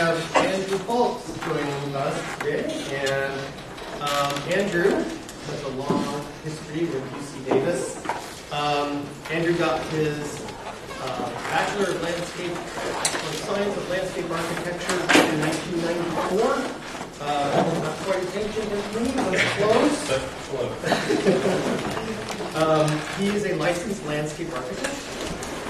have Andrew Fulks joining us today. And um, Andrew has a long history with UC Davis. Um, Andrew got his uh, Bachelor of Landscape, or Science of Landscape Architecture in 1994. Uh, not quite ancient as me, but close. um, he is a licensed landscape architect.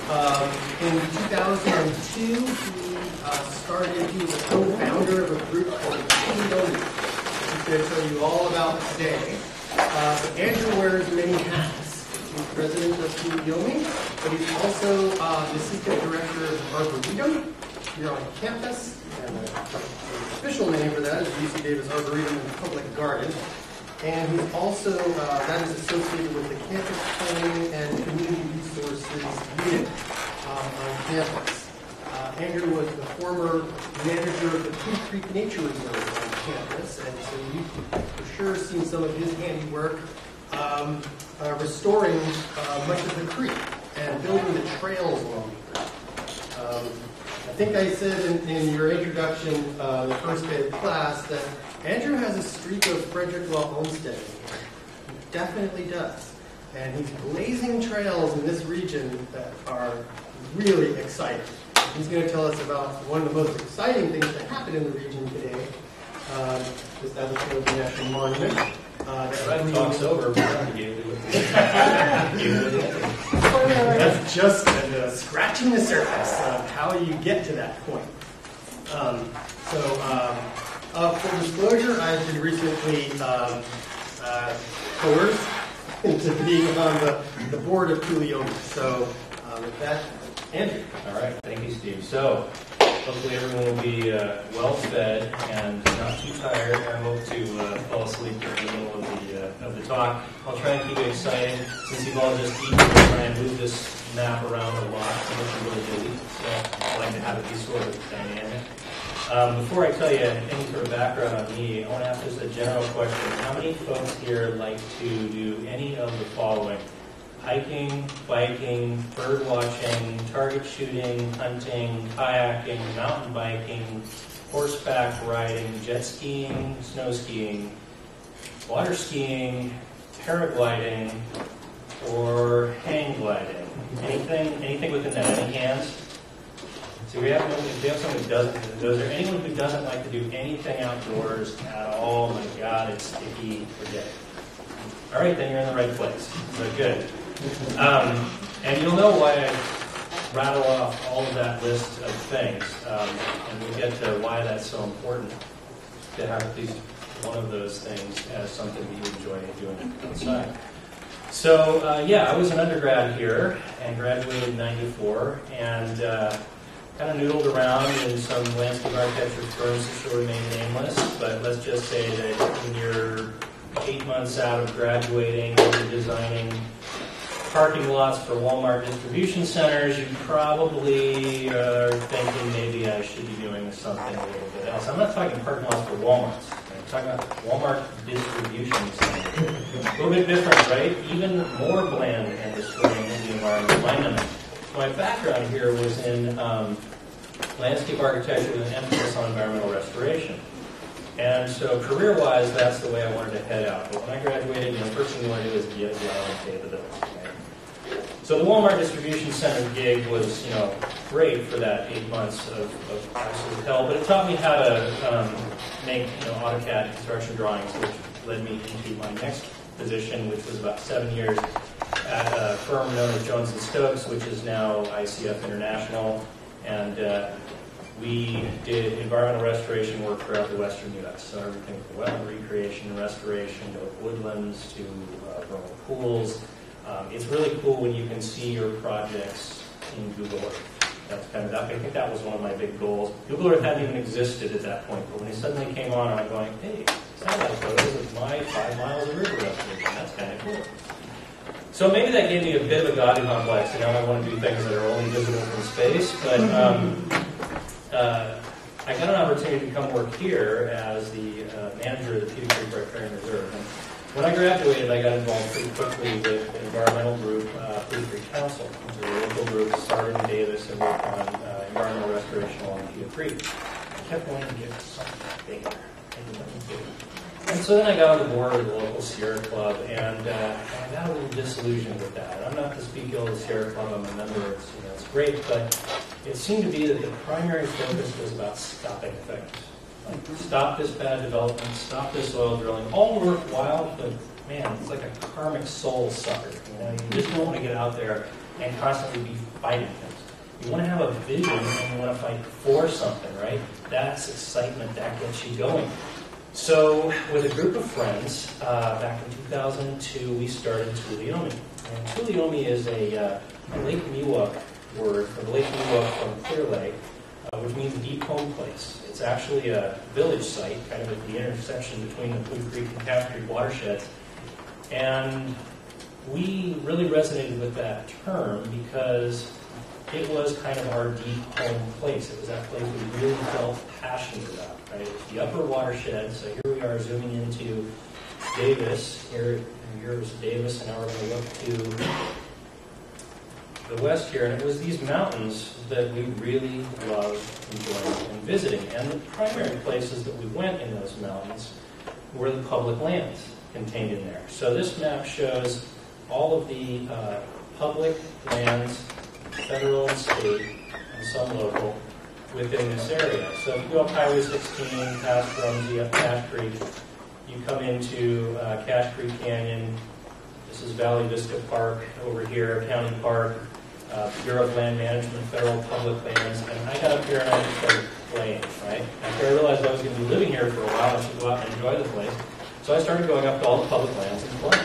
Um, in 2002, he uh, started, he was a co-founder of a group called which he's going to tell you all about today. Uh, Andrew wears many hats. He's president of Tuleyome, but he's also uh, the assistant director of Arboretum here on campus. And the official name for that is UC Davis Arboretum and Public Garden. And he's also, uh, that is associated with the Campus Planning and Community Resources Unit um, on campus. Andrew was the former manager of the Putah Creek Nature Reserve on campus, and so you've for sure seen some of his handiwork um, uh, restoring uh, much of the creek and building the trails along the creek. Um, I think I said in, in your introduction, uh, the first day of class, that Andrew has a streak of Frederick Law homesteading. He definitely does. And he's blazing trails in this region that are really exciting. He's going to tell us about one of the most exciting things that happened in the region today, um, the establishment of the National Monument. Uh, that talk's over, we're done, gave it with That's just uh, scratching the surface of how you get to that point. Um, so, um, uh, full disclosure, I've been recently um, uh, coerced into being on the, the board of Tuleyome. So, uh, with that, Andrew. All right, thank you, Steve. So, hopefully everyone will be uh, well fed and not too tired. I hope to uh, fall asleep in the middle of the uh, of the talk. I'll try and keep it exciting since you've all just eaten. I'll try and move this map around a lot. I'm really busy, so I like to have it be sort of dynamic. Um, before I tell you any sort of background on me, I want to ask just a general question. How many folks here like to do any of the following? Hiking, biking, bird watching, target shooting, hunting, kayaking, mountain biking, horseback riding, jet skiing, snow skiing, water skiing, paragliding, or hang gliding. Anything, anything within that? Any hands? So we have, we have someone who doesn't, is there anyone who doesn't like to do anything outdoors at all? My God, it's sticky, forget it. All right, then you're in the right place. So good. Um, and you'll know why I rattle off all of that list of things, um, and we'll get to why that's so important to have at least one of those things as something that you enjoy doing outside. So uh, yeah, I was an undergrad here and graduated in '94, and uh, kind of noodled around in some landscape architecture firms that shall remain nameless. But let's just say that when you're eight months out of graduating, you're designing parking lots for Walmart distribution centers, you probably are thinking maybe I should be doing something a little bit else. I'm not talking parking lots for Walmarts. I'm talking about Walmart distribution centers. A little bit different, right? Even more bland and destroying the environment. My, background here was in um, landscape architecture with an emphasis on environmental restoration. And so career-wise, that's the way I wanted to head out. But when I graduated, you know, the first thing you want to do is get well and pay the bills. So the Walmart distribution center gig was, you know, great for that eight months of, of absolute hell, but it taught me how to um, make, you know, AutoCAD construction drawings, which led me into my next position, which was about seven years at a firm known as Jones and Stokes, which is now ICF International, and uh, we did environmental restoration work throughout the western U.S. So everything from wetland recreation and restoration to woodlands to uh, pools. Um, it's really cool when you can see your projects in Google Earth. That's kind of. I think that was one of my big goals. Google Earth hadn't even existed at that point, but when it suddenly came on, I'm going, hey, satellite photos of my five miles of river restoration. That's kind of cool. So maybe that gave me a bit of a godly complex, and now I want to do things that are only visible from space. But um, uh, I got an opportunity to come work here as the uh, manager of the Putah Creek Riparian Reserve. When I graduated, I got involved pretty quickly with an environmental group, uh, Putah Creek Council, which is a local group started in Davis and worked on uh, environmental restoration along Putah Creek. I kept wanting to get something bigger. and so then I got on the board of the local Sierra Club, and uh, I got a little disillusioned with that. I'm not to speak ill of the Sierra Club, I'm a member, it's, you know, it's great, but it seemed to be that the primary focus was about stopping things. Stop this bad development, stop this oil drilling, all worthwhile, but man, it's like a karmic soul sucker. You know, you just don't want to get out there and constantly be fighting things. You want to have a vision and you want to fight for something, right? That's excitement, that gets you going. So, with a group of friends, uh, back in 2002, we started Tuleyome. And Tuleyome is a, uh, Lake Miwok word from Lake Miwok from Clear Lake, uh, which means deep home place. It's actually a village site, kind of at the intersection between the Blue Creek and Calf Creek watersheds. And we really resonated with that term because it was kind of our deep home place. It was that place we really felt passionate about, right? The upper watershed. So here we are zooming into Davis. Here, here's Davis, and now we're going to look to the west here. And it was these mountains that we really loved enjoying and visiting. And the primary places that we went in those mountains were the public lands contained in there. So this map shows all of the uh, public lands, federal and state, and some local, within this area. So if you go up Highway 16, past Rumsey, up Cache Creek, you come into uh, Cache Creek Canyon. This is Valley Vista Park over here, County Park, uh, Bureau of Land Management, federal public lands. And I got up here and I just started playing, right? After I realized I was going to be living here for a while, I should go out and enjoy the place. So I started going up to all the public lands and playing.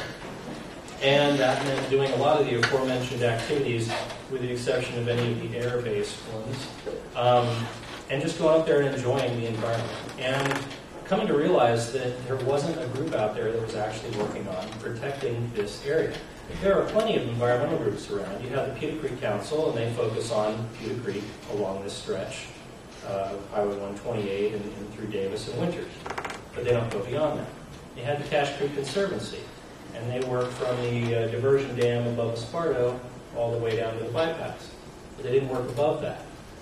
And that meant doing a lot of the aforementioned activities, with the exception of any of the air-based ones, um, and just going up there and enjoying the environment. And coming to realize that there wasn't a group out there that was actually working on protecting this area. There are plenty of environmental groups around. You have the Putah Creek Council, and they focus on Putah Creek along this stretch uh, of Highway 128 and, and through Davis and Winters. But they don't go beyond that. You had the Cache Creek Conservancy, and they work from the uh, diversion dam above Esparto all the way down to the bypass. But they didn't work above that.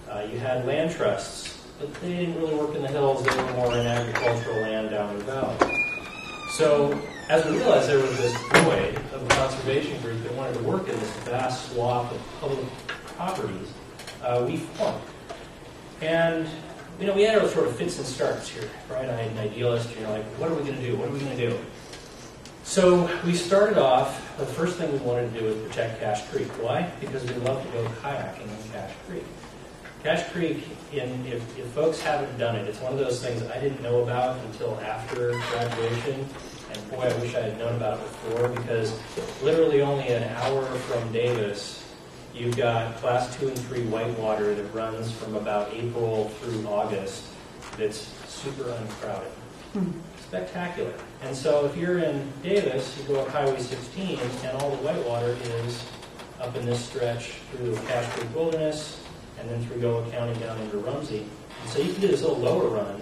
Uh, you had land trusts, but they didn't really work in the hills. They were more in agricultural land down in the valley. So as we realized there was this void of a conservation group that wanted to work in this vast swath of public properties, uh, we formed. And you know, we had our sort of fits and starts here, right? I had an idealist, you know, like, what are we going to do? What are we going to do? So we started off, the first thing we wanted to do was protect Cache Creek. Why? Because we love to go kayaking in Cache Creek. Cache Creek, in, if, if folks haven't done it, it's one of those things I didn't know about until after graduation. And boy, I wish I had known about it before because literally only an hour from Davis, You've got class two and three whitewater that runs from about April through August that's super uncrowded. Hmm. Spectacular. And so if you're in Davis, you go up Highway 16 and all the whitewater is up in this stretch through Cache Creek Wilderness and then through Yolo County down into Rumsey. And so you can do this little lower run,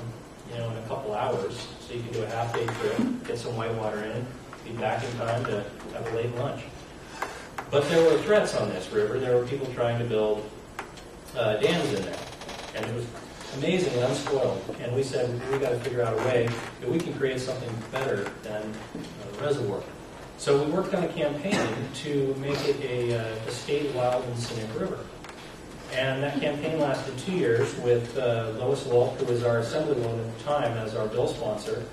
you know, in a couple hours. So you can do a half day trip, get some whitewater in, be back in time to have a late lunch. But there were threats on this river. There were people trying to build uh, dams in there. And it was amazingly unspoiled. And we said, we got to figure out a way that we can create something better than a reservoir. So we worked on a campaign to make it a, uh, a state wild and scenic river. And that campaign lasted two years with uh, Lois Wolk, who was our assemblywoman at the time, as our bill sponsor.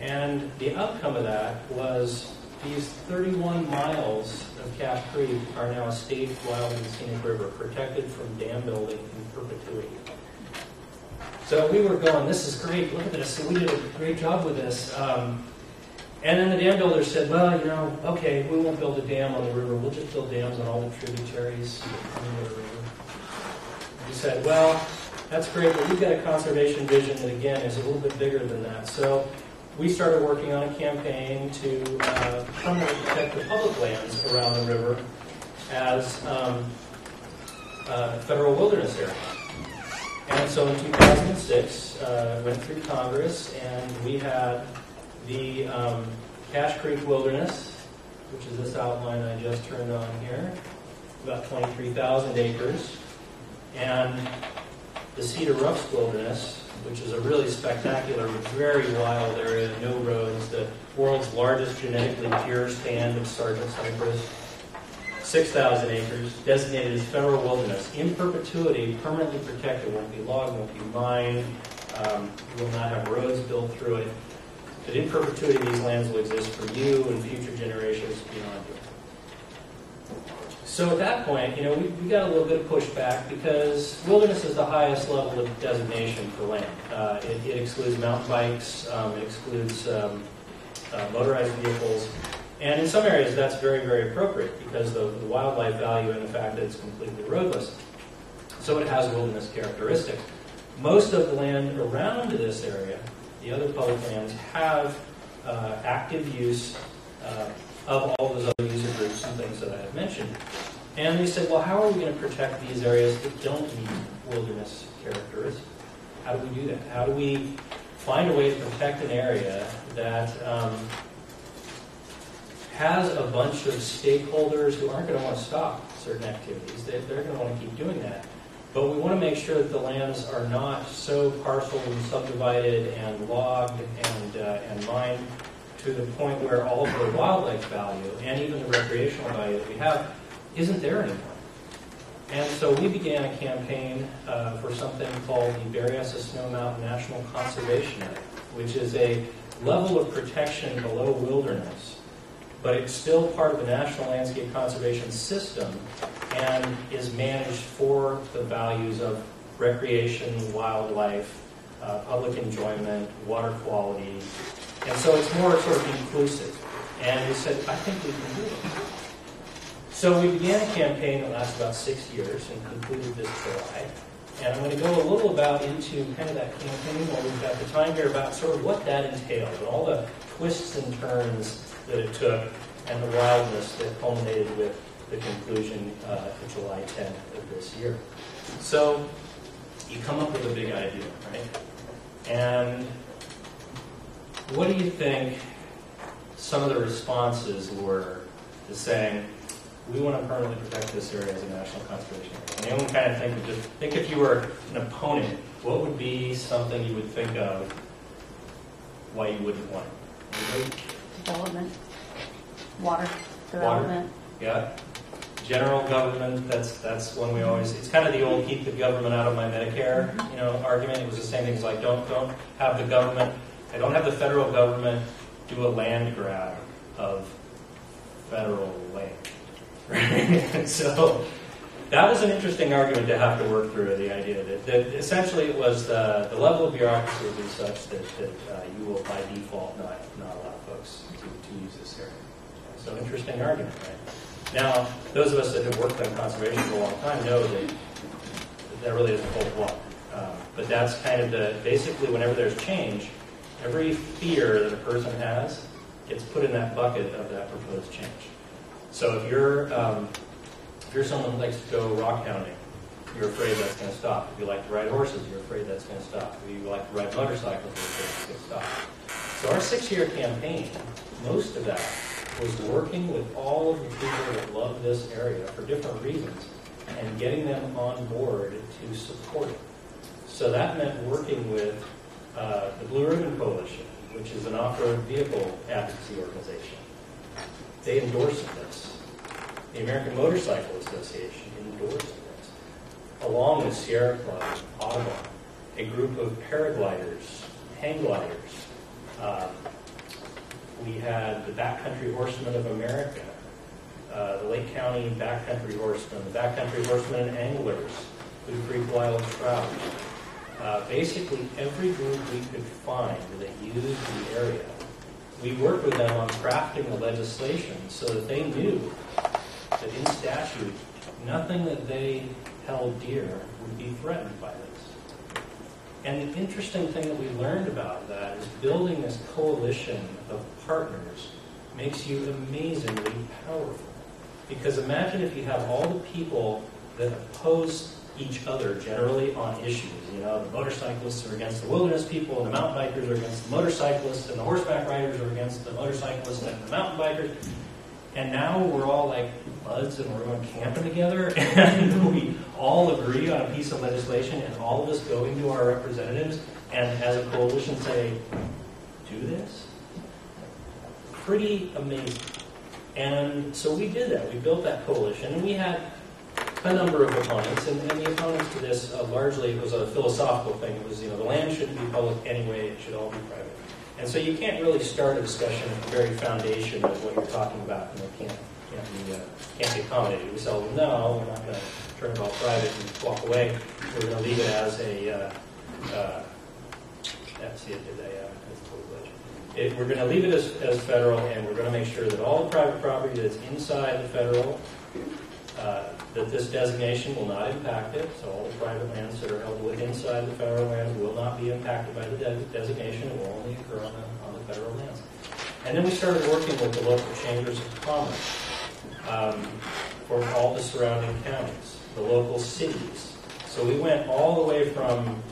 And the outcome of that was these 31 miles of Cache Creek are now a state wild and scenic river, protected from dam building in perpetuity. So we were going, this is great, look at this, we did a great job with this. Um, and then the dam builder said, well, you know, okay, we won't build a dam on the river, we'll just build dams on all the tributaries of the river. Said, well, that's great, but we've got a conservation vision that, again, is a little bit bigger than that. So we started working on a campaign to uh, protect the public lands around the river as um, federal wilderness area. And so in 2006, uh, went through Congress, and we had the um, Cache Creek Wilderness, which is this outline I just turned on here, about 23,000 acres, and the Cedar Roughs Wilderness, which is a really spectacular, very wild area, no roads, the world's largest genetically pure stand of Sargent cypress. 6,000 acres, designated as federal wilderness, in perpetuity, permanently protected, won't be logged, won't be mined, um, will not have roads built through it. But in perpetuity, these lands will exist for you and future generations beyond you. So at that point, you know, we, we got a little bit of pushback because wilderness is the highest level of designation for land. Uh, it, it excludes mountain bikes, um, it excludes um, uh, motorized vehicles, and in some areas that's very, very appropriate because of the wildlife value and the fact that it's completely roadless. So it has wilderness characteristics. Most of the land around this area, the other public lands, have uh, active use uh, of all those other user groups and things that I have mentioned. And they said, well, how are we going to protect these areas that don't meet wilderness characteristics? How do we do that? How do we find a way to protect an area that um, has a bunch of stakeholders who aren't going to want to stop certain activities? They, they're going to want to keep doing that. But we want to make sure that the lands are not so parceled and subdivided and logged and, uh, and mined to the point where all of the wildlife value and even the recreational value that we have isn't there anymore. And so we began a campaign uh, for something called the Berryessa Snow Mountain National Conservation Area, which is a level of protection below wilderness, but it's still part of the National Landscape Conservation System and is managed for the values of recreation, wildlife, uh, public enjoyment, water quality, and so it's more sort of inclusive. And we said, I think we can do it. So we began a campaign that lasted about six years and concluded this July. And I'm going to go a little about into kind of that campaign while we've got the time here about sort of what that entailed and all the twists and turns that it took and the wildness that culminated with the conclusion uh, July 10th of this year. So you come up with a big idea, right? And what do you think some of the responses were to saying, we want to permanently protect this area as a national conservation area? And anyone kind of think of just think if you were an opponent, what would be something you would think of why you wouldn't want it? Development, water development. Yeah. General government, that's, that's one we always, it's kind of the old keep the government out of my Medicare, mm-hmm. you know, argument. It was the same thing, it's like, don't, don't have the government, I don't have the federal government do a land grab of federal land. Right? So, that was an interesting argument to have to work through, the idea that, that essentially it was the, the level of bureaucracy would such that, that uh, you will by default not, not allow folks to, to use this area. So interesting argument, right? Now, those of us that have worked on conservation for a long time know that that really doesn't hold water. Um, but that's kind of the, basically whenever there's change, every fear that a person has gets put in that bucket of that proposed change. So if you're, um, if you're someone who likes to go rock hounding, you're afraid that's going to stop. If you like to ride horses, you're afraid that's going to stop. If you like to ride motorcycles, you're afraid it's going to stop. So our six-year campaign, most of that was working with all of the people that love this area for different reasons and getting them on board to support it. So that meant working with uh, the Blue Ribbon Coalition, which is an off-road vehicle advocacy organization. They endorsed this. The American Motorcycle Association endorsed this, along with Sierra Club, Audubon, a group of paragliders, hang gliders. Um, we had the Backcountry Horsemen of America, uh, the Lake County Backcountry Horsemen, the Backcountry Horsemen and Anglers, Blue Creek Wild Trout. Uh, basically, every group we could find that used the area, we worked with them on crafting the legislation so that they knew that in statute, nothing that they held dear would be threatened by this. And the interesting thing that we learned about that is building this coalition of partners makes you amazingly powerful. Because imagine if you have all the people that oppose each other generally on issues. You know, the motorcyclists are against the wilderness people, and the mountain bikers are against the motorcyclists, and the horseback riders are against the motorcyclists and the mountain bikers. And now we're all like buds and we're going camping together, and we all agree on a piece of legislation, and all of us go into our representatives and as a coalition say, do this? Pretty amazing. And so we did that. We built that coalition, and we had a number of opponents, and, and the opponents to this uh, largely was a philosophical thing. It was, you know, the land shouldn't be public anyway; it should all be private. And so you can't really start a discussion at the very foundation of what you're talking about. and know, can't can't be uh, can't be accommodated. We say, well, no, we're not going to turn it all private and walk away. We're going to leave it as a uh, uh, that's it. Did I, uh, that's a glitch. It, we're going to leave it as, as federal, and we're going to make sure that all the private property that's inside the federal, uh, that this designation will not impact it. So all the private lands that are held within inside the federal lands will not be impacted by the de- designation. It will only occur on the, on the federal lands. And then we started working with the local chambers of commerce um, for all the surrounding counties, the local cities. So we went all the way from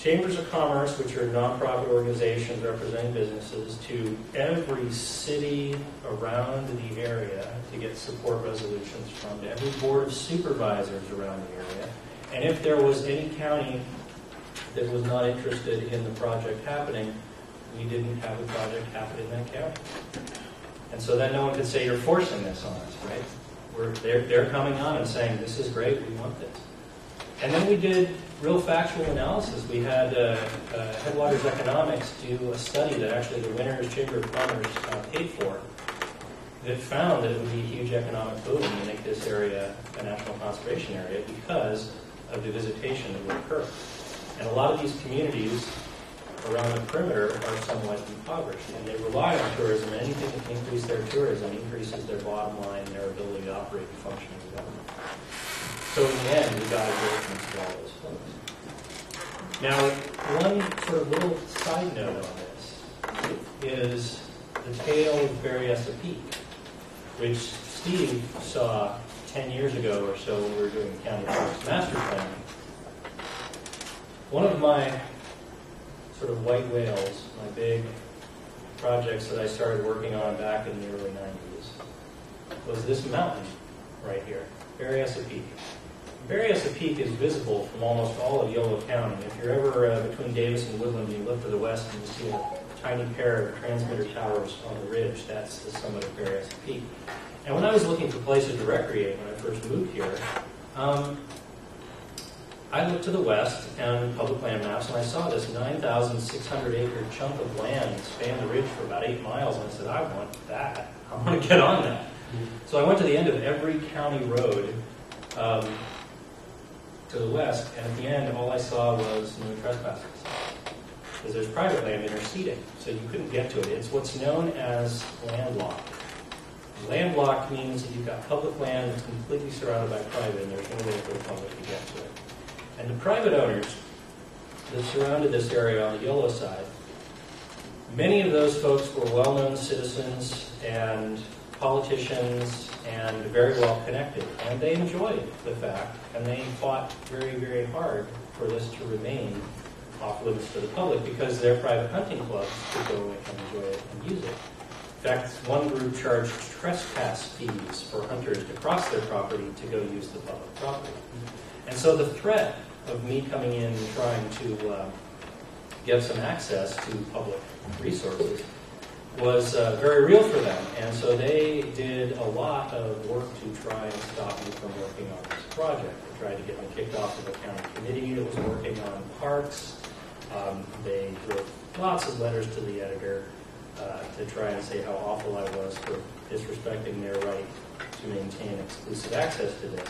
chambers of commerce, which are nonprofit organizations representing businesses, to every city around the area to get support resolutions from, to every board of supervisors around the area. And if there was any county that was not interested in the project happening, we didn't have a project happen in that county. And so then no one could say, you're forcing this on us, right? We're, they're, they're coming on and saying, this is great, we want this. And then we did real factual analysis. We had uh, uh, Headwaters Economics do a study that actually the Winters Chamber of Commerce uh, paid for that found that it would be a huge economic boom to make this area a national conservation area because of the visitation that would occur. And a lot of these communities around the perimeter are somewhat impoverished, and they rely on tourism. And anything that can increase their tourism increases their bottom line and their ability to operate and function. So in the end, we got a endorsements for all those folks. Now, one sort of little side note on this is the tale of Berryessa Peak, which Steve saw 10 years ago or so when we were doing county parks master plan. One of my sort of white whales, my big projects that I started working on back in the early 90s, was this mountain right here, Berryessa Peak. Berryessa Peak is visible from almost all of Yolo County. If you're ever uh, between Davis and Woodland, and you look to the west and you see a tiny pair of transmitter towers on the ridge. That's the summit of Berryessa Peak. And when I was looking for places to recreate when I first moved here, um, I looked to the west and public land maps, and I saw this 9,600 acre chunk of land span the ridge for about eight miles, and I said, I want that. I want to get on that. So I went to the end of every county road um, to the west, and at the end, all I saw was no trespassing Because there's private land interceding, so you couldn't get to it. It's what's known as landlocked. Landlocked means that you've got public land that's completely surrounded by private, and there's no way for the public to get to it. And the private owners that surrounded this area on the Yolo side, many of those folks were well-known citizens and politicians and very well connected. And they enjoyed the fact, and they fought very, very hard for this to remain off limits to the public because their private hunting clubs could go and enjoy it and use it. In fact, one group charged trespass fees for hunters to cross their property to go use the public property. And so the threat of me coming in and trying to uh, get some access to public resources was uh, very real for them. And so they did a lot of work to try and stop me from working on this project. They tried to get me kicked off of a county committee that was working on parks. Um, they wrote lots of letters to the editor uh, to try and say how awful I was for disrespecting their right to maintain exclusive access to this.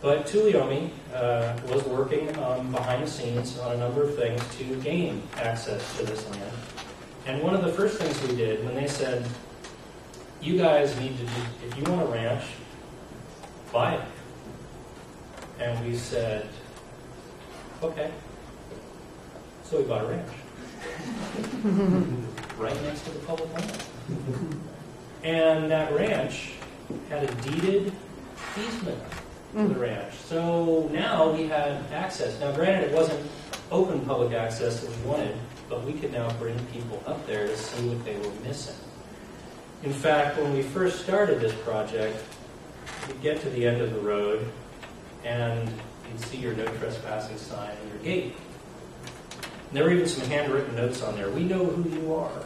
But Tuleyome uh, was working um, behind the scenes on a number of things to gain access to this land. And one of the first things we did when they said, you guys need to do, if you want a ranch, buy it. And we said, okay. So we bought a ranch. right next to the public land. And that ranch had a deeded easement to the mm. ranch. So now we had access. Now, granted, it wasn't open public access that we wanted, but we could now bring people up there to see what they were missing. In fact, when we first started this project, you'd get to the end of the road and you'd see your no trespassing sign and your gate. And there were even some handwritten notes on there. We know who you are.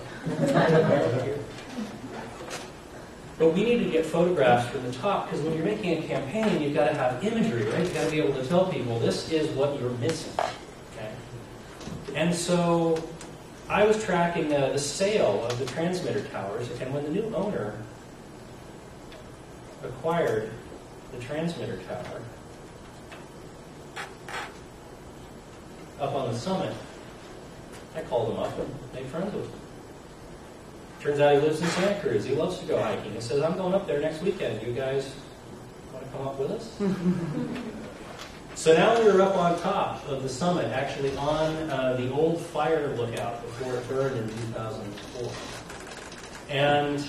But we need to get photographs from the top because when you're making a campaign, you've got to have imagery, right? You've got to be able to tell people this is what you're missing. Okay? And so I was tracking uh, the sale of the transmitter towers, and when the new owner acquired the transmitter tower up on the summit, I called him up and made friends with him. Turns out he lives in Santa Cruz. He loves to go hiking. He says, I'm going up there next weekend. You guys want to come up with us? so now we're up on top of the summit, actually on uh, the old fire lookout before it burned in 2004. And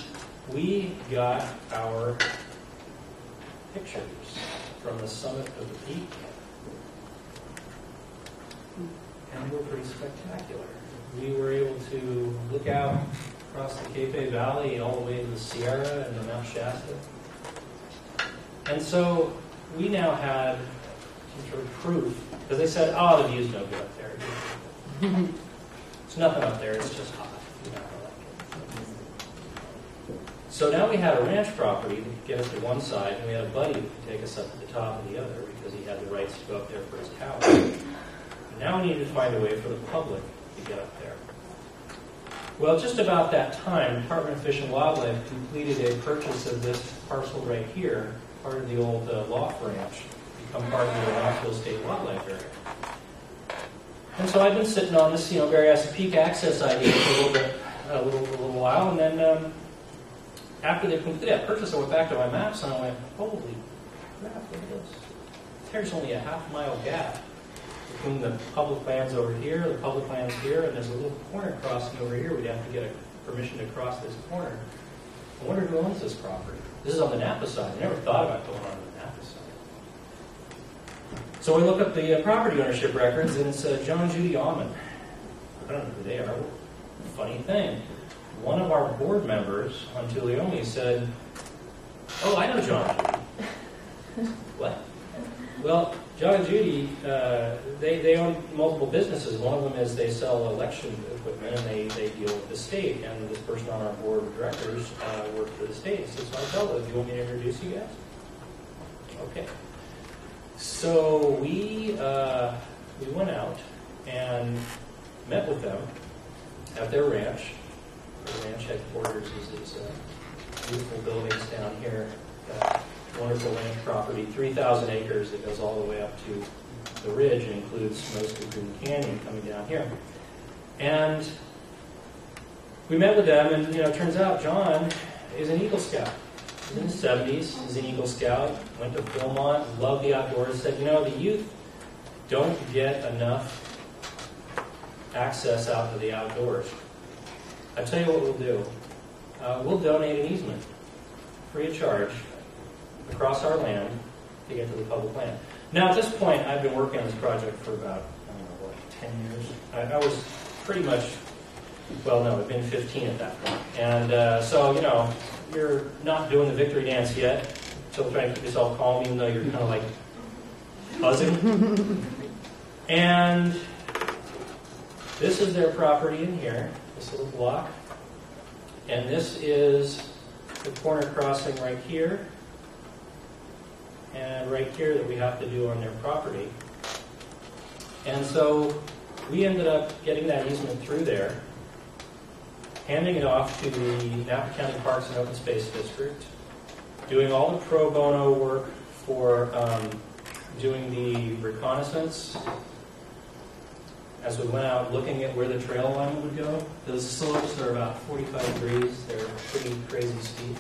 we got our pictures from the summit of the peak. And they were pretty spectacular. We were able to look out across the Cape Valley all the way to the Sierra and the Mount Shasta. And so we now had sort proof, because they said, oh, the view's no good up there. It's nothing up there, it's just hot. So now we had a ranch property that could get us to one side, and we had a buddy that could take us up to the top of the other because he had the rights to go up there for his. And now we needed to find a way for the public to get up there. Well, just about that time, Department of Fish and Wildlife completed a purchase of this parcel right here, part of the old uh, Loft Ranch, become part of the Knoxville State Wildlife Area. And so I've been sitting on this, you know, Berryessa Peak access idea for a little bit, a little, a little while, and then um, after they completed that purchase, I went back to my maps and I went, holy crap, look at this. There's only a half mile gap between the public lands over here, the public lands here, and there's a little corner crossing over here. We'd have to get a permission to cross this corner. I wonder who owns this property. This is on the Napa side. I never thought about going on the Napa side. So we look up the uh, property ownership records, and it's uh, John Judy Almond. I don't know who they are. Funny thing. One of our board members on Tuleyome said, "Oh, I know John Judy." what? Well, John and Judy, uh, they, they own multiple businesses. One of them is they sell election equipment and they, they deal with the state. And this person on our board of directors uh, works for the state. So, so tell them, do you want me to introduce you guys? Okay. So we, uh, we went out and met with them at their ranch. The ranch headquarters is these uh, beautiful buildings down here. Wonderful ranch property, 3,000 acres that goes all the way up to the ridge and includes most of Green Canyon coming down here. And we met with them, and you know, it turns out John is an Eagle Scout. In his 70s, he's an Eagle Scout, went to Philmont, loved the outdoors, said, you know, the youth don't get enough access out to the outdoors. I tell you what we'll do. Uh, we'll donate an easement, free of charge, across our land to get to the public land. Now, at this point, I've been working on this project for about, I don't know, what, 10 years? I, I was pretty much, well, no, it'd been 15 at that point. And uh, so, you know, you're not doing the victory dance yet, still trying to keep yourself calm, even though you're kind of like buzzing. and this is their property in here, this little block. And this is the corner crossing right here and right here that we have to do on their property. And so we ended up getting that easement through there, handing it off to the Napa County Parks and Open Space District, doing all the pro bono work for um, doing the reconnaissance as we went out looking at where the trail alignment would go. Those slopes are about 45 degrees, they're pretty crazy steep.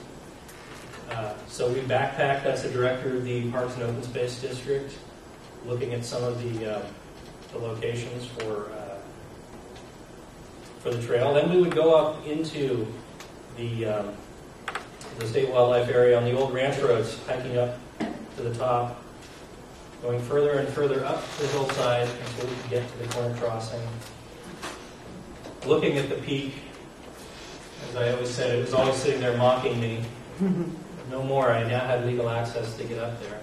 Uh, So we backpacked, as the director of the Parks and Open Space District, looking at some of the, uh, the locations for, uh, for the trail. Then we would go up into the, um, the state wildlife area on the old ranch roads, hiking up to the top, going further and further up the hillside until we could get to the corner crossing. Looking at the peak, as I always said, it was always sitting there mocking me. No more. I now had legal access to get up there.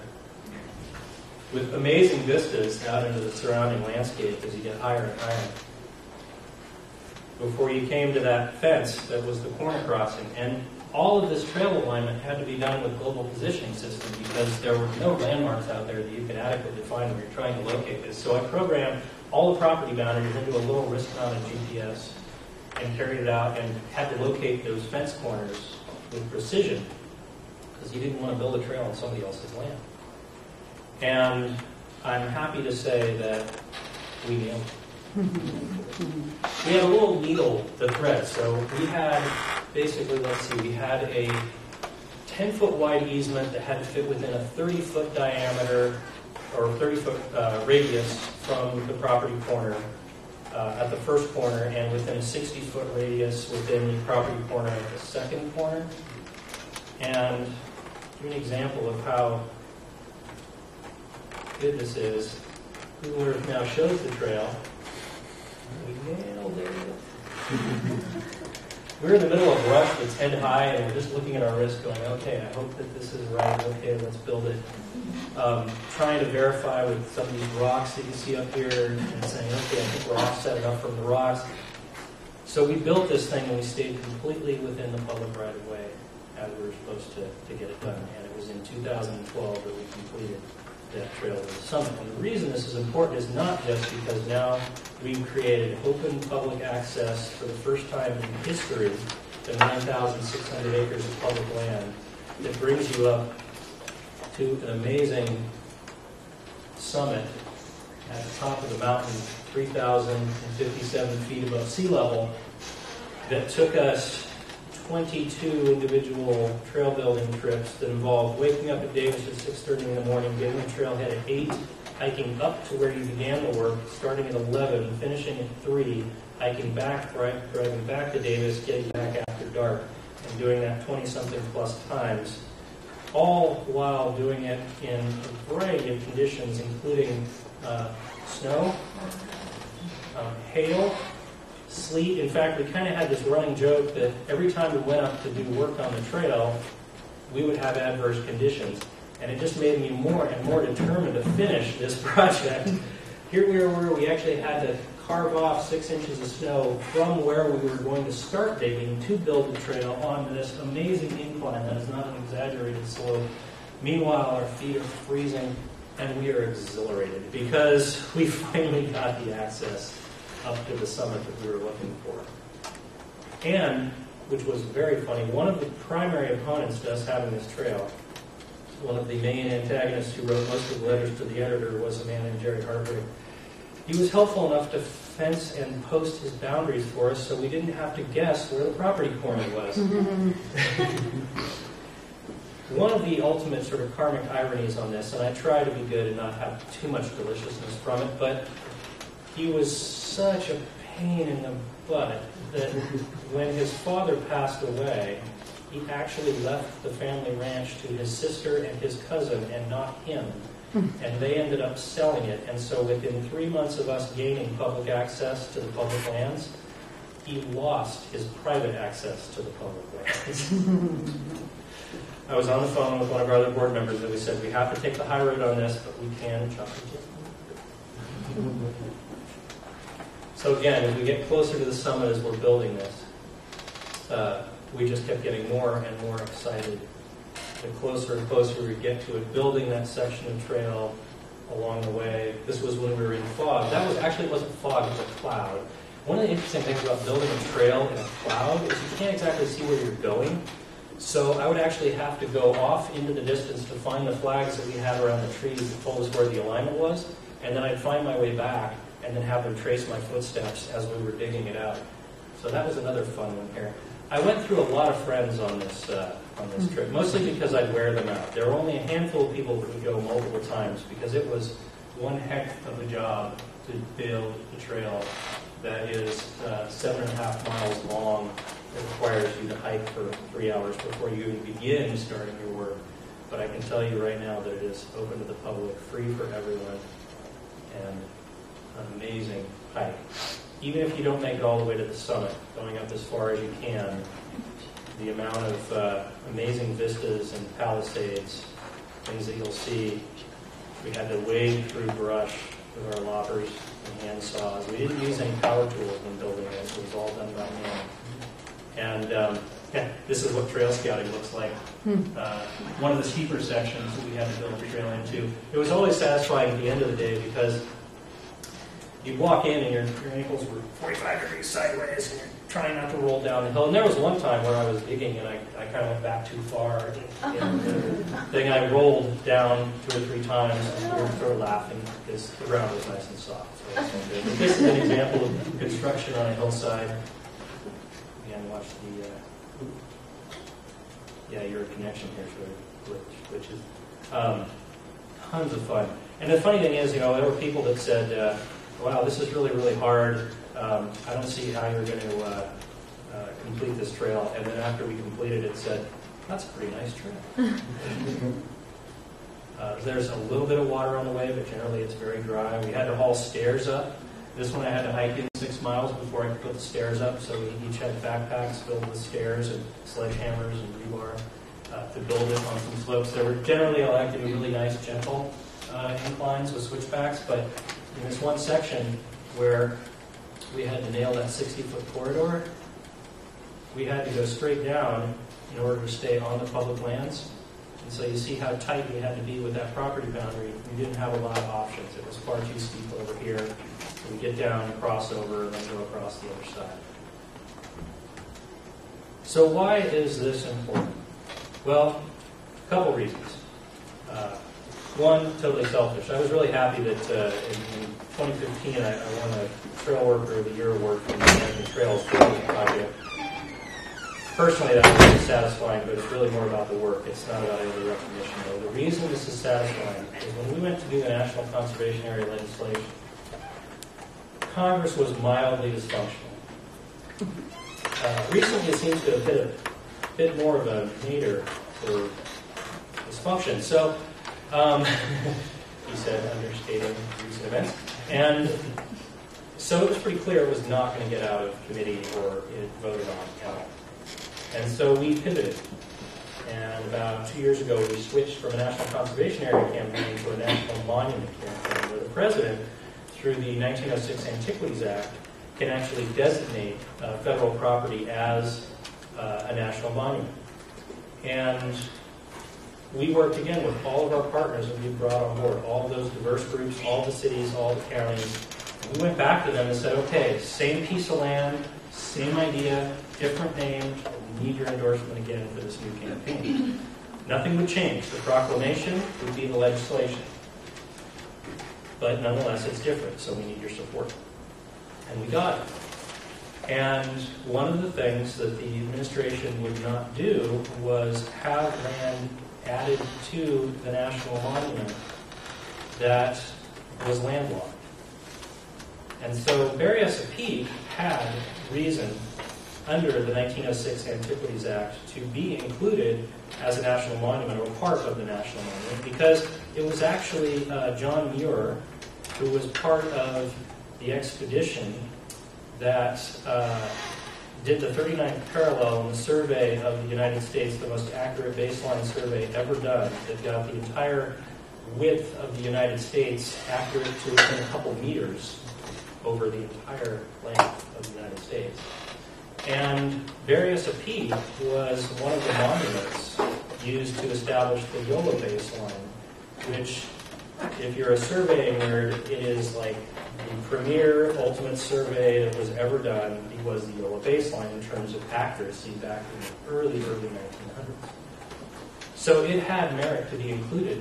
With amazing vistas out into the surrounding landscape as you get higher and higher. Before you came to that fence that was the corner crossing. And all of this trail alignment had to be done with global positioning system because there were no landmarks out there that you could adequately find when you're trying to locate this. So I programmed all the property boundaries into a little wrist-mounted GPS and carried it out and had to locate those fence corners with precision because you didn't want to build a trail on somebody else's land. And I'm happy to say that we nailed it. We had a little needle to thread, so we had, basically, let's see, we had a 10-foot wide easement that had to fit within a 30-foot diameter or 30-foot uh, radius from the property corner uh, at the first corner and within a 60-foot radius within the property corner at the second corner. And give an example of how good this is. Google Earth now shows the trail. We nailed it. We're in the middle of rush that's head high, and we're just looking at our wrist going, okay, I hope that this is right. Okay, let's build it. Um, trying to verify with some of these rocks that you see up here and saying, okay, I think we're offset enough from the rocks. So we built this thing and we stayed completely within the public right of way as we were supposed to, to get it done. And it was in 2012 that we completed that trail to the summit. And the reason this is important is not just because now we've created open public access for the first time in history to 9,600 acres of public land that brings you up to an amazing summit at the top of the mountain, 3,057 feet above sea level, that took us 22 individual trail building trips that involved waking up at Davis at 6.30 in the morning, getting the trailhead at 8, hiking up to where you began the work, starting at 11, finishing at 3, hiking back, driving back to Davis, getting back after dark, and doing that 20-something plus times, all while doing it in a variety of conditions, including uh, snow, um, hail, sleet. In fact, we kind of had this running joke that every time we went up to do work on the trail, we would have adverse conditions. And it just made me more and more determined to finish this project. Here we were, we actually had to carve off six inches of snow from where we were going to start digging to build the trail onto this amazing incline that is not an exaggerated slope. Meanwhile, our feet are freezing and we are exhilarated because we finally got the access up to the summit that we were looking for. And, which was very funny, one of the primary opponents to us having this trail, one of the main antagonists who wrote most of the letters to the editor was a man named Jerry Hartwig. He was helpful enough to fence and post his boundaries for us so we didn't have to guess where the property corner was. One of the ultimate sort of karmic ironies on this, and I try to be good and not have too much deliciousness from it, but he was such a pain in the butt that when his father passed away, he actually left the family ranch to his sister and his cousin and not him. And they ended up selling it. And so within three months of us gaining public access to the public lands, he lost his private access to the public lands. I was on the phone with one of our other board members and we said, we have to take the high road on this, but we can chop it. So again, as we get closer to the summit as we're building this, uh, we just kept getting more and more excited. The closer and closer we get to it, building that section of trail along the way. This was when we were in fog. That was actually it wasn't fog, it was a cloud. One of the interesting things about building a trail in a cloud is you can't exactly see where you're going. So I would actually have to go off into the distance to find the flags that we had around the trees that told us where the alignment was, and then I'd find my way back and then have them trace my footsteps as we were digging it out. So that was another fun one here. I went through a lot of friends on this uh, on this trip, mostly because I'd wear them out. There were only a handful of people who would go multiple times because it was one heck of a job to build a trail that is uh, seven and a half miles long. It requires you to hike for three hours before you even begin starting your work. But I can tell you right now that it is open to the public, free for everyone, and an amazing hike. Even if you don't make it all the way to the summit, going up as far as you can, the amount of uh, amazing vistas and palisades, things that you'll see. We had to wade through brush with our loppers and hand saws. We didn't use any power tools when building this. it was all done by hand. And um, yeah, this is what trail scouting looks like. Uh, One of the steeper sections that we had to build a trail into. It was always satisfying at the end of the day because you walk in and your, your ankles were 45 degrees sideways and you're trying not to roll down the hill. And there was one time where I was digging and I, I kind of went back too far. And then I rolled down two or three times and we were sort of laughing because the ground was nice and soft. So. This is an example of construction on a hillside. Again, watch the, uh, yeah, your connection here sort of glitch, which is um, tons of fun. And the funny thing is, you know, there were people that said, uh, wow, this is really, really hard. Um, I don't see how you're going to uh, uh, complete this trail. And then after we completed it, said, that's a pretty nice trail. Uh, there's a little bit of water on the way, but generally it's very dry. We had to haul stairs up. This one I had to hike in six miles before I could put the stairs up, so we each had backpacks filled with stairs and sledgehammers and rebar uh, to build it on some slopes. There were generally, I like to do really nice, gentle uh, inclines with switchbacks, but in this one section where we had to nail that 60-foot corridor, we had to go straight down in order to stay on the public lands. And so you see how tight we had to be with that property boundary. We didn't have a lot of options. It was far too steep over here. So we get down, cross over, and then go across the other side. So why is this important? Well, a couple reasons. Uh, one, totally selfish. I was really happy that uh, in, in 2015 I, I won a Trail Worker of the Year award from the American Trails project. Personally, that was really satisfying, but it's really more about the work. It's not about any recognition. Though. The reason this is satisfying is when we went to do the National Conservation Area legislation, Congress was mildly dysfunctional. Uh, recently, it seems to have hit a bit more of a nadir for dysfunction. So, um, he said, understating recent events. And so it was pretty clear it was not going to get out of committee or it voted on at. And so we pivoted. And about two years ago, we switched from a national conservation area campaign to a national monument campaign, where the president, through the 1906 Antiquities Act, can actually designate uh, federal property as uh, a national monument. And we worked again with all of our partners that we brought on board, all those diverse groups, all the cities, all the counties. We went back to them and said, okay, same piece of land, same idea, different name, we need your endorsement again for this new campaign. Nothing would change. The proclamation would be the legislation. But nonetheless, it's different, so we need your support. And we got it. And one of the things that the administration would not do was have land added to the national monument that was landlocked. And so Berryessa Peak had reason under the 1906 Antiquities Act to be included as a national monument or part of the national monument because it was actually uh, John Muir who was part of the expedition that uh, did the 39th parallel in the survey of the United States, the most accurate baseline survey ever done, that got the entire width of the United States accurate to within a couple meters over the entire length of the United States. And Berryessa Peak was one of the monuments used to establish the Yolo baseline, which, if you're a surveying nerd, it is like the premier ultimate survey that was ever done. Was the Yolo baseline in terms of accuracy back in the early, early 1900s. So it had merit to be included,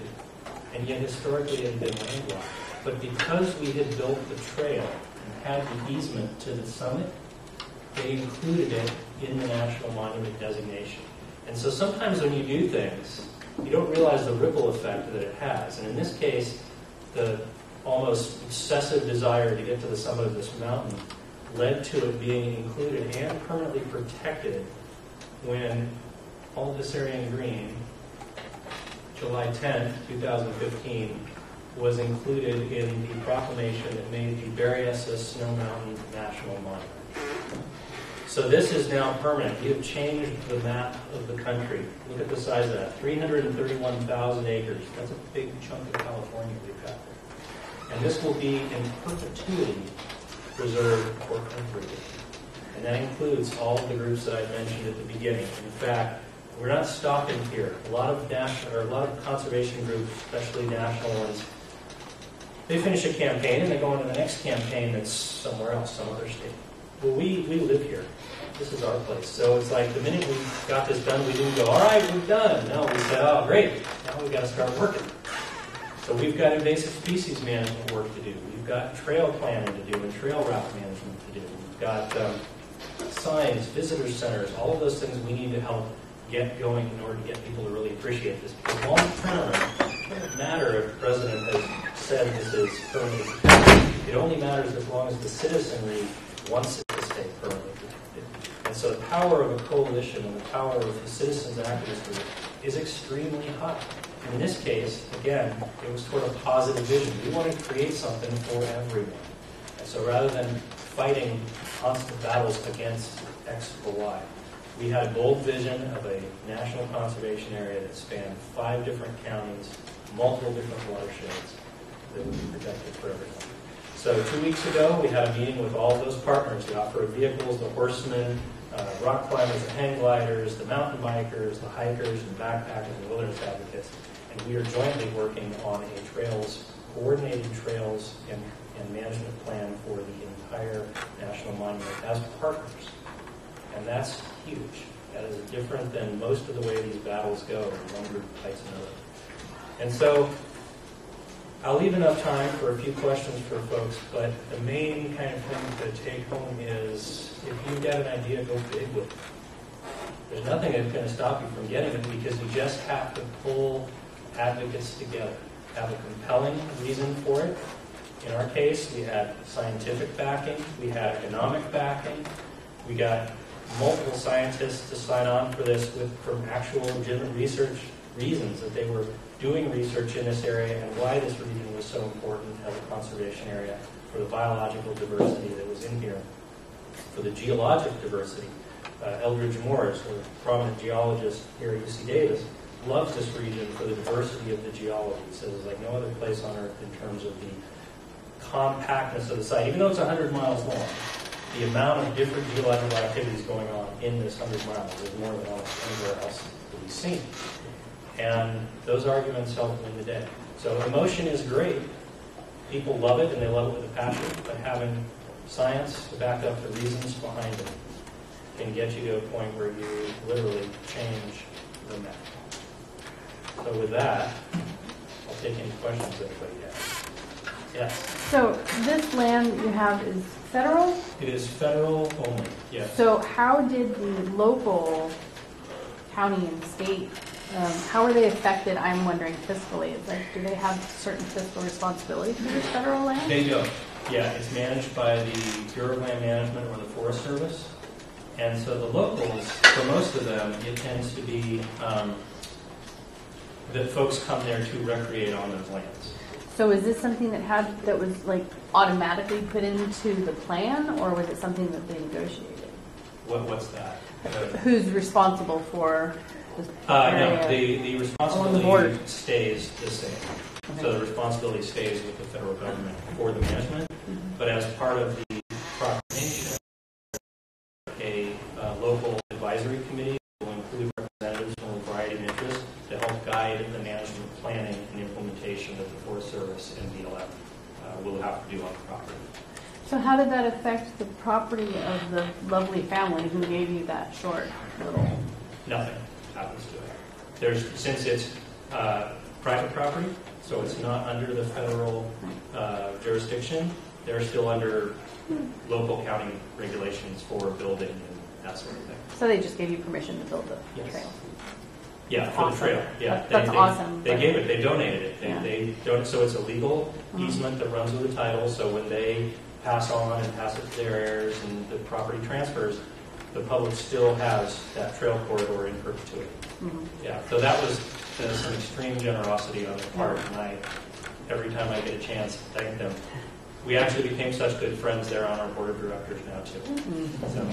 and yet historically it had been landlocked. But because we had built the trail and had the easement to the summit, they included it in the National Monument designation. And so sometimes when you do things, you don't realize the ripple effect that it has. And in this case, the almost obsessive desire to get to the summit of this mountain led to it being included and permanently protected when Aldissarian Green, July 10, 2015, was included in the proclamation that made the Berryessa Snow Mountain National Monument. So this is now permanent. We have changed the map of the country. Look at the size of that, 331,000 acres. That's a big chunk of California we've got there. And this will be in perpetuity preserved for conservation. And that includes all of the groups that I mentioned at the beginning. In fact, we're not stopping here. A lot of national, or a lot of conservation groups, especially national ones, they finish a campaign and they go on to the next campaign that's somewhere else, some other state. Well, we, we live here. This is our place. So it's like the minute we got this done, we didn't go, all right, we're done. No, we said, oh, great. Now we've got to start working. So we've got invasive species management work to do. We've got trail planning to do and trail route management to do. We've got um, signs, visitor centers, all of those things we need to help get going in order to get people to really appreciate this. Because long term, it doesn't matter if the president has said this is protected. It only matters as long as the citizenry wants it to stay permanently protected. And so the power of a coalition and the power of the citizens activist group is extremely high. In this case, again, it was toward a positive vision. We want to create something for everyone. And so rather than fighting constant battles against X or Y, we had a bold vision of a national conservation area that spanned five different counties, multiple different watersheds that would be protected for everyone. So two weeks ago, we had a meeting with all those partners, the off-road vehicles, the horsemen, uh, rock climbers, the hang gliders, the mountain bikers, the hikers, and backpackers, and wilderness advocates. And we are jointly working on a trails, coordinated trails and, and management plan for the entire national monument as partners. And that's huge. That is different than most of the way these battles go, in one group fights another. And so I'll leave enough time for a few questions for folks, but the main kind of thing to take home is if you've got an idea, go big with it. There's nothing that's going to stop you from getting it because you just have to pull advocates together, have a compelling reason for it. In our case, we had scientific backing, we had economic backing, we got multiple scientists to sign on for this with from actual legitimate research reasons that they were doing research in this area and why this region was so important as a conservation area for the biological diversity that was in here, for the geologic diversity. Uh, Eldridge Moores, a prominent geologist here at UC Davis, loves this region for the diversity of the geology. He says it's like no other place on earth in terms of the compactness of the site. Even though it's 100 miles long, the amount of different geological activities going on in this 100 miles is more than almost anywhere else to be seen. And those arguments help win the day. So emotion is great. People love it and they love it with a passion, but having science to back up the reasons behind it can get you to a point where you literally change the map. So with that, I'll take any questions that anybody has. Yes, So this land you have is federal? it is federal only, yes. So how did the local county and state, um, how are they affected, I'm wondering fiscally? It's like, do they have certain fiscal responsibility for this federal land? They don't. Yeah, it's managed by the Bureau of Land Management or the Forest Service. And so the locals, for most of them, it tends to be um, that folks come there to recreate on those lands. So is this something that had, that was like automatically put into the plan, or was it something that they negotiated? What, what's that? Uh, Who's responsible for this Uh, no, the, the responsibility stays the same. Okay. So the responsibility stays with the federal government for the management, Mhm. but as part of the proclamation, a uh, local advisory committee will include representatives from a variety of interests to help guide the management planning and implementation that the Forest Service and BLM uh, will have to do on the property. So how did that affect the property of the lovely family who gave you that short little? Nothing happens to it. There's, since it's uh, private property, so it's not under the federal uh, jurisdiction, they're still under local county regulations for building and that sort of thing. So they just gave you permission to build the Yes. trail? Yeah, for the Awesome. trail, yeah. That- They- that's they- awesome, They but- gave it, they donated it. They, Yeah. they don't, so it's a legal Mhm. easement that runs with the title, so when they pass on and pass it to their heirs and the property transfers, the public still has that trail corridor in perpetuity. Mhm. Yeah, so that was uh, some extreme generosity on their part, and I, every time I get a chance, thank them. We actually became such good friends, they're on our board of directors now, too. Mhm. So,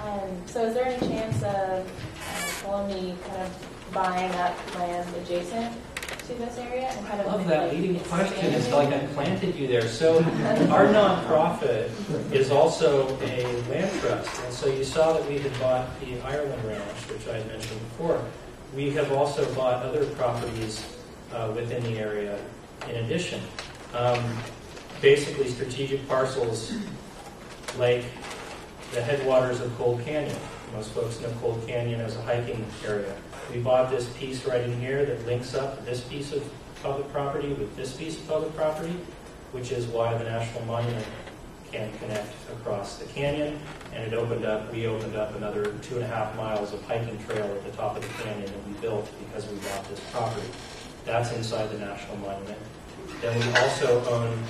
Um, so is there any chance of uh, Columbia kind of buying up land adjacent to this area and kind I love that leading question. It's like? I planted you there. So our nonprofit is also a land trust. And so you saw that we had bought the Ireland Ranch, which I had mentioned before. We have also bought other properties uh, within the area in addition. Um, basically strategic parcels like the headwaters of Cold Canyon. Most folks know Cold Canyon as a hiking area. We bought this piece right in here that links up this piece of public property with this piece of public property, which is why the National Monument can connect across the canyon. And it opened up, we opened up another two and a half miles of hiking trail at the top of the canyon that we built because we bought this property. That's inside the National Monument. Then we also own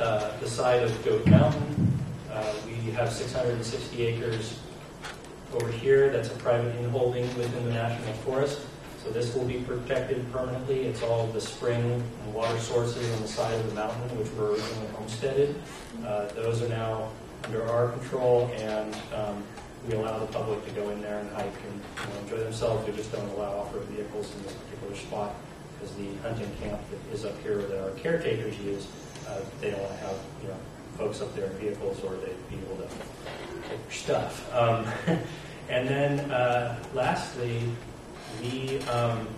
uh, the side of Goat Mountain. Uh, We have 660 acres over here. That's a private inholding within the national forest. So this will be protected permanently. It's all the spring and water sources on the side of the mountain, which were originally homesteaded. Uh, Those are now under our control, and um, we allow the public to go in there and hike and you know, enjoy themselves. We just don't allow off-road vehicles in this particular spot because the hunting camp that is up here that our caretakers use, uh, they don't want to have, you know, folks up there in vehicles or they'd be able to take their stuff. Um, And then uh, lastly, we um,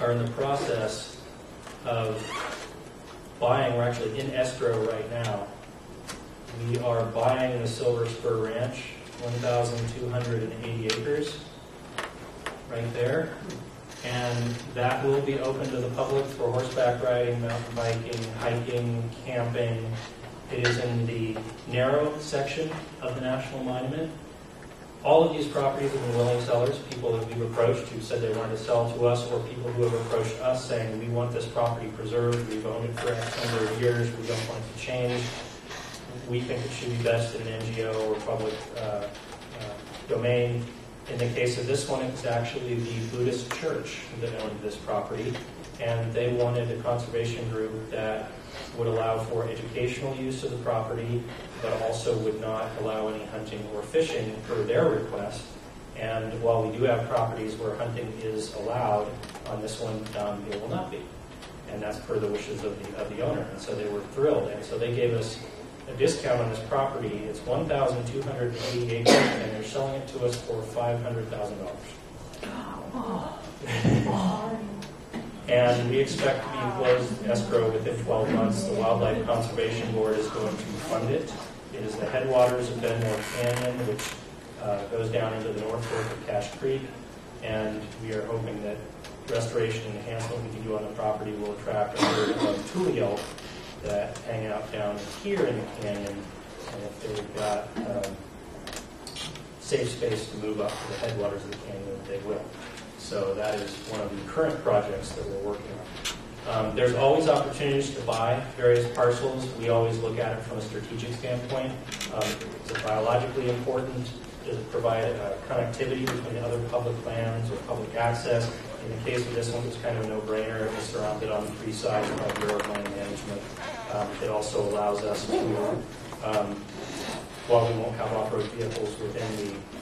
are in the process of buying, we're actually in escrow right now. We are buying the Silver Spur Ranch, 1,280 acres, right there. And that will be open to the public for horseback riding, mountain biking, hiking, camping. It is in the narrow section of the National Monument. All of these properties have been willing sellers, people that we've approached who said they wanted to sell to us, or people who have approached us saying, we want this property preserved, we've owned it for X number of years, we don't want it to change. We think it should be best in an NGO or public uh, uh, domain. In the case of this one, it's actually the Buddhist church that owned this property, and they wanted a conservation group that would allow for educational use of the property, but also would not allow any hunting or fishing per their request. And while we do have properties where hunting is allowed, on this one, um, it will not be. And that's per the wishes of the, of the owner. And so they were thrilled. And so they gave us a discount on this property. It's 1,280 acres, and they're selling it to us for $500,000. And we expect to be closed escrow within 12 months. The Wildlife Conservation Board is going to fund it. It is the headwaters of Benmore Canyon, which uh, goes down into the north fork of Cache Creek. And we are hoping that restoration and enhancement we can do on the property will attract a herd of tule elk that hang out down here in the canyon. And if they've got um, safe space to move up to the headwaters of the canyon, they will. So that is one of the current projects that we're working on. Um, There's always opportunities to buy various parcels. We always look at it from a strategic standpoint. Um, Is it biologically important? Does it provide uh, connectivity between other public lands or public access? In the case of this one, it's kind of a no-brainer. It was surrounded on three sides by Bureau of Land Management. Um, It also allows us to, um, while we won't have off-road vehicles within the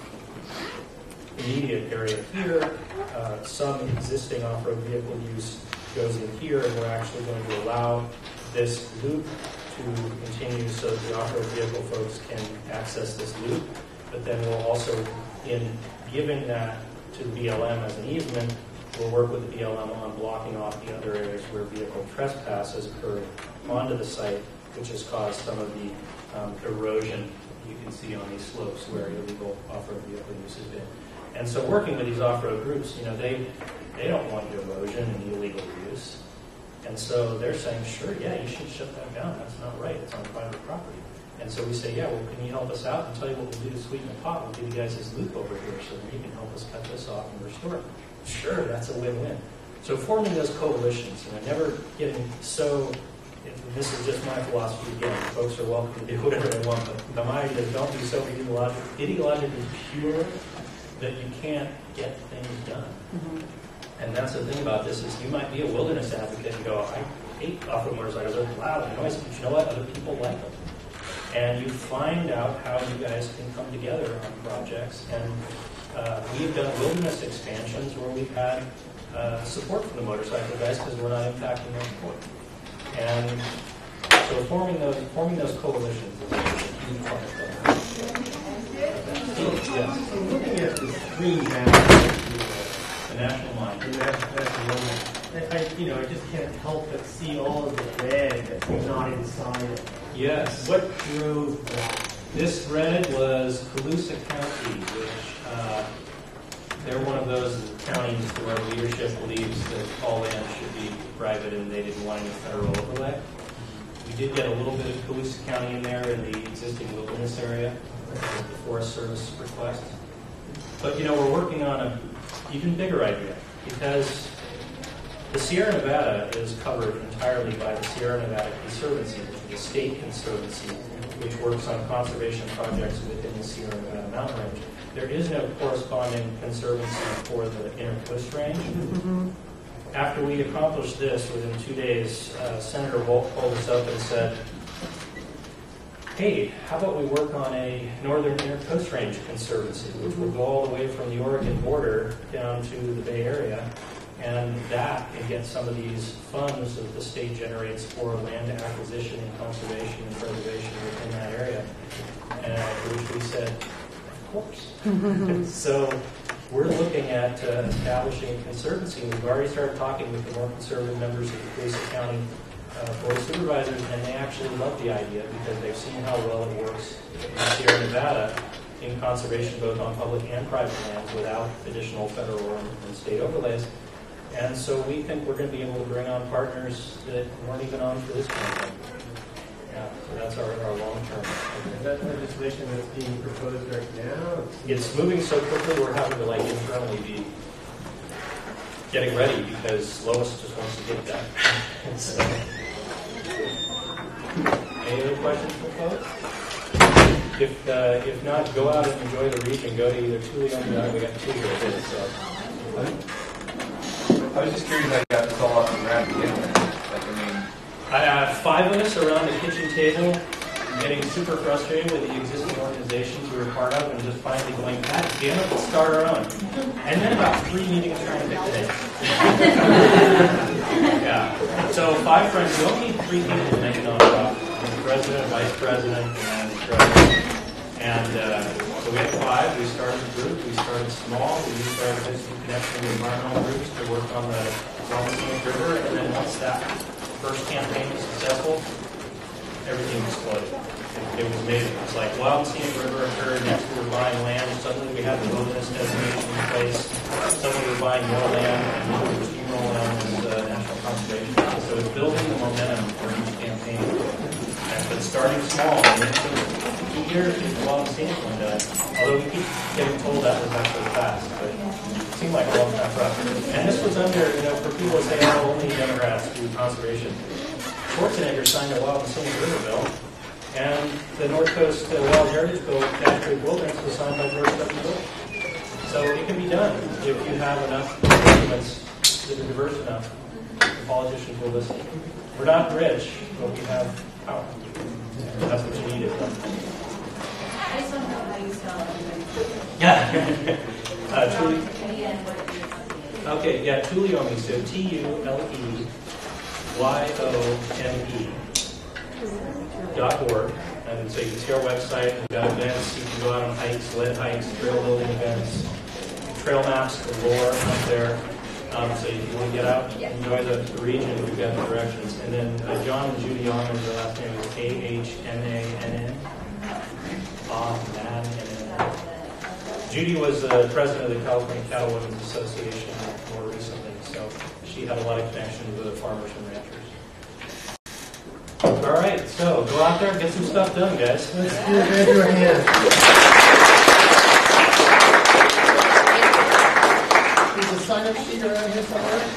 immediate area here. Uh, Some existing off-road vehicle use goes in here, and we're actually going to allow this loop to continue so that the off-road vehicle folks can access this loop. But then we'll also, in giving that to the BLM as an easement, we'll work with the BLM on blocking off the other areas where vehicle trespass has occurred onto the site, which has caused some of the um, erosion you can see on these slopes where illegal off-road vehicle use has been. And so working with these off-road groups, you know, they, they don't want erosion and illegal use. And so they're saying, sure, yeah, you should shut that down. That's not right. It's on private property. And so we say, yeah, well, can you help us out and tell you what we'll do to sweeten the pot? We'll give you guys this loop over here so that you can help us cut this off and restore it. Sure, that's a win-win. So forming those coalitions, and you know, never getting so, this is just my philosophy again, folks are welcome to do whatever they want, but the my idea is don't be so ideologic- ideologically pure that you can't get things done. And that's the thing about this is you might be a wilderness advocate and go, I hate off-road motorcycles, they're loud and noisy, but you know what? Other people like them. and you find out how you guys can come together on projects. And uh, we've done wilderness expansions where we've had uh, support from the motorcycle guys because we're not impacting their support. And so forming those forming those coalitions is a huge part of it. Looking at the screen now, the national that's the that, I, you know, I just can't help but see all of the red that's not inside it. Yes. What drove that? This red was Colusa County, which uh, they're one of those counties where leadership believes that all land should be private and they didn't want any federal overlay. We did get a little bit of Colusa County in there in the existing wilderness area, the Forest Service request. But, you know, we're working on a even bigger idea because the Sierra Nevada is covered entirely by the Sierra Nevada Conservancy, which is a state conservancy which works on conservation projects within the Sierra Nevada mountain range. There is no corresponding conservancy for the Inner Coast Range. After we accomplished this, within two days, uh, Senator Wolk called us up and said, hey, how about we work on a Northern Inner Coast Range Conservancy, which will go all the way from the Oregon border down to the Bay Area, and that can get some of these funds that the state generates for land acquisition and conservation and preservation within that area. And which we said, of course. so we're looking at uh, establishing a conservancy. We've already started talking with the more conservative members of the Colusa County uh, Board Supervisors, and they actually love the idea because they've seen how well it works in Sierra Nevada in conservation both on public and private lands without additional federal and state overlays. And so we think we're going to be able to bring on partners that weren't even on for this campaign. Yeah, so that's our, our long term. Is that legislation that's being proposed right now? It's moving so quickly, we're having to like internally be getting ready because Lois just wants to get it done. So- Any other questions for folks? If, uh, if not, go out and enjoy the region, go to either Tuleyome, we got two here, so. I was just curious how you got this all off the ground to begin with. Like, I mean, I have five of us around the kitchen table, getting super frustrated with the existing organizations we were part of, and just finally going, God damn it, let's start our own. And then about three meetings trying to pick the name. yeah. So five friends, you only need three people to make a nonprofit. The president, vice president, and treasurer. And uh, so we had five. We started a group. We started small. We used our business connection with environmental groups to work on the Wellington River. And then once that first campaign was successful, everything exploded. It, was amazing. It's like Wild Scenic River occurred. Next, we were buying land. Suddenly, we had the wilderness designation in place. Suddenly, we were buying more land, and we were steamrolling on this uh, national conservation. So it's building the momentum for but starting small, and it took two years the Wild Scenic one. Although we keep getting told that was actually fast, but it seemed like a long time for us. And this was under, you know, for people to say, oh, only Democrats do conservation. Schwarzenegger signed a Wild and Scenic River bill, and the North Coast uh, Wild Heritage Bill, Natural Wilderness, was signed by George W. Bush. So it can be done if you have enough documents that are diverse enough. The politicians will listen. We're not rich, but we have power. That's what you needed. I just want to know how you spell it. Yeah. uh, Tuli, And what you're talking about. okay, yeah, Tuleyome. So T U L E Y O M E dot org. And so you can see our website. We've got events. You can go out on hikes, lead hikes, trail building events, trail maps, galore up there. Um, so if you want to get out, enjoy the, the region, we've got the directions. And then uh, John and Judy Young, their last name is A H M A N N. Man, N-N. Judy was uh, president of the California Cattle Women's Association more recently, so she had a lot of connections with the farmers and ranchers. All right, so go out there and get some stuff done, guys. Let's give Andrew a hand. There's